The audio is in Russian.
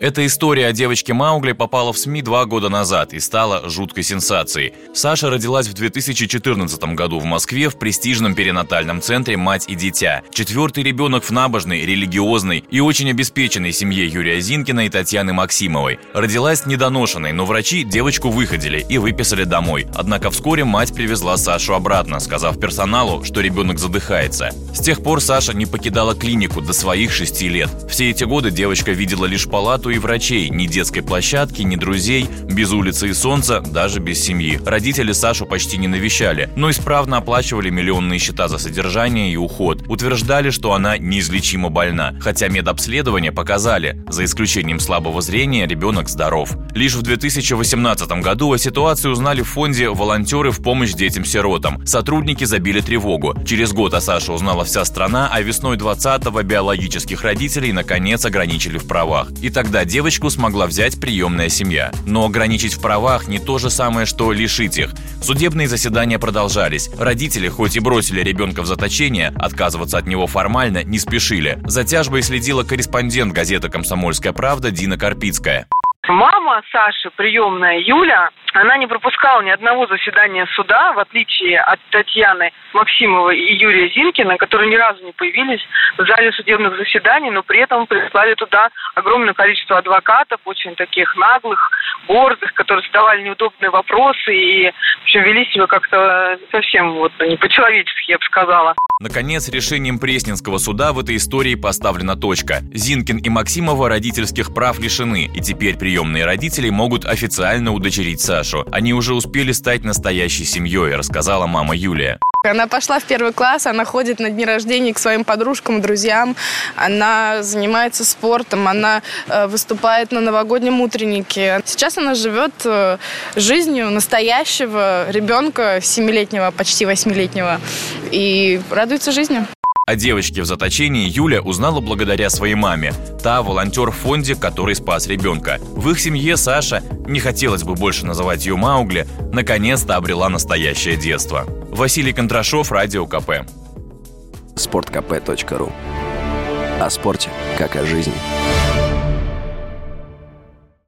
Эта история о девочке Маугли попала в СМИ два года назад и стала жуткой сенсацией. Саша родилась в 2014 году в Москве в престижном перинатальном центре «Мать и дитя». Четвертый ребенок в набожной, религиозной и очень обеспеченной семье Юрия Зинкина и Татьяны Максимовой. Родилась недоношенной, но врачи девочку выходили и выписали домой. Однако вскоре мать привезла Сашу обратно, сказав персоналу, что ребенок задыхается. С тех пор Саша не покидала клинику до своих шести лет. Все эти годы девочка видела лишь палату и врачей, ни детской площадки, ни друзей, без улицы и солнца, даже без семьи. Родители Сашу почти не навещали, но исправно оплачивали миллионные счета за содержание и уход. Утверждали, что она неизлечимо больна, хотя медобследования показали, за исключением слабого зрения, ребенок здоров. Лишь в 2018 году о ситуации узнали в фонде «Волонтеры в помощь детям-сиротам». Сотрудники забили тревогу. Через год о Саше узнала вся страна, а весной 20-го биологических родителей наконец ограничили в правах. И тогда Тогда девочку смогла взять приемная семья. Но ограничить в правах не то же самое, что лишить их. Судебные заседания продолжались. Родители, хоть и бросили ребенка в заточение, отказываться от него формально не спешили. За тяжбой следила корреспондент газеты «Комсомольская правда» Дина Карпицкая. Мама Саши, приемная Юля, она не пропускала ни одного заседания суда, в отличие от Татьяны Максимовой и Юрия Зинкина, которые ни разу не появились в зале судебных заседаний, но при этом прислали туда огромное количество адвокатов, очень таких наглых, гордых, которые задавали неудобные вопросы и, в общем, вели себя как-то совсем вот не по-человечески, я бы сказала. Наконец, решением Пресненского суда в этой истории поставлена точка. Зинкин и Максимова родительских прав лишены, и теперь приемные родители могут официально удочерить Сашу. Они уже успели стать настоящей семьей, рассказала мама Юлия. Она пошла в первый класс, она ходит на дни рождения к своим подружкам, друзьям, она занимается спортом, она э, выступает на новогоднем утреннике. Сейчас она живет э, жизнью настоящего ребенка, семилетнего, почти восьмилетнего, и радуется жизни. О девочке в заточении Юля узнала благодаря своей маме. Та – волонтер в фонде, который спас ребенка. В их семье Саша, не хотелось бы больше называть ее Маугли, наконец-то обрела настоящее детство. Василий Контрашов, Радио КП. Спорткп.ру О спорте, как о жизни.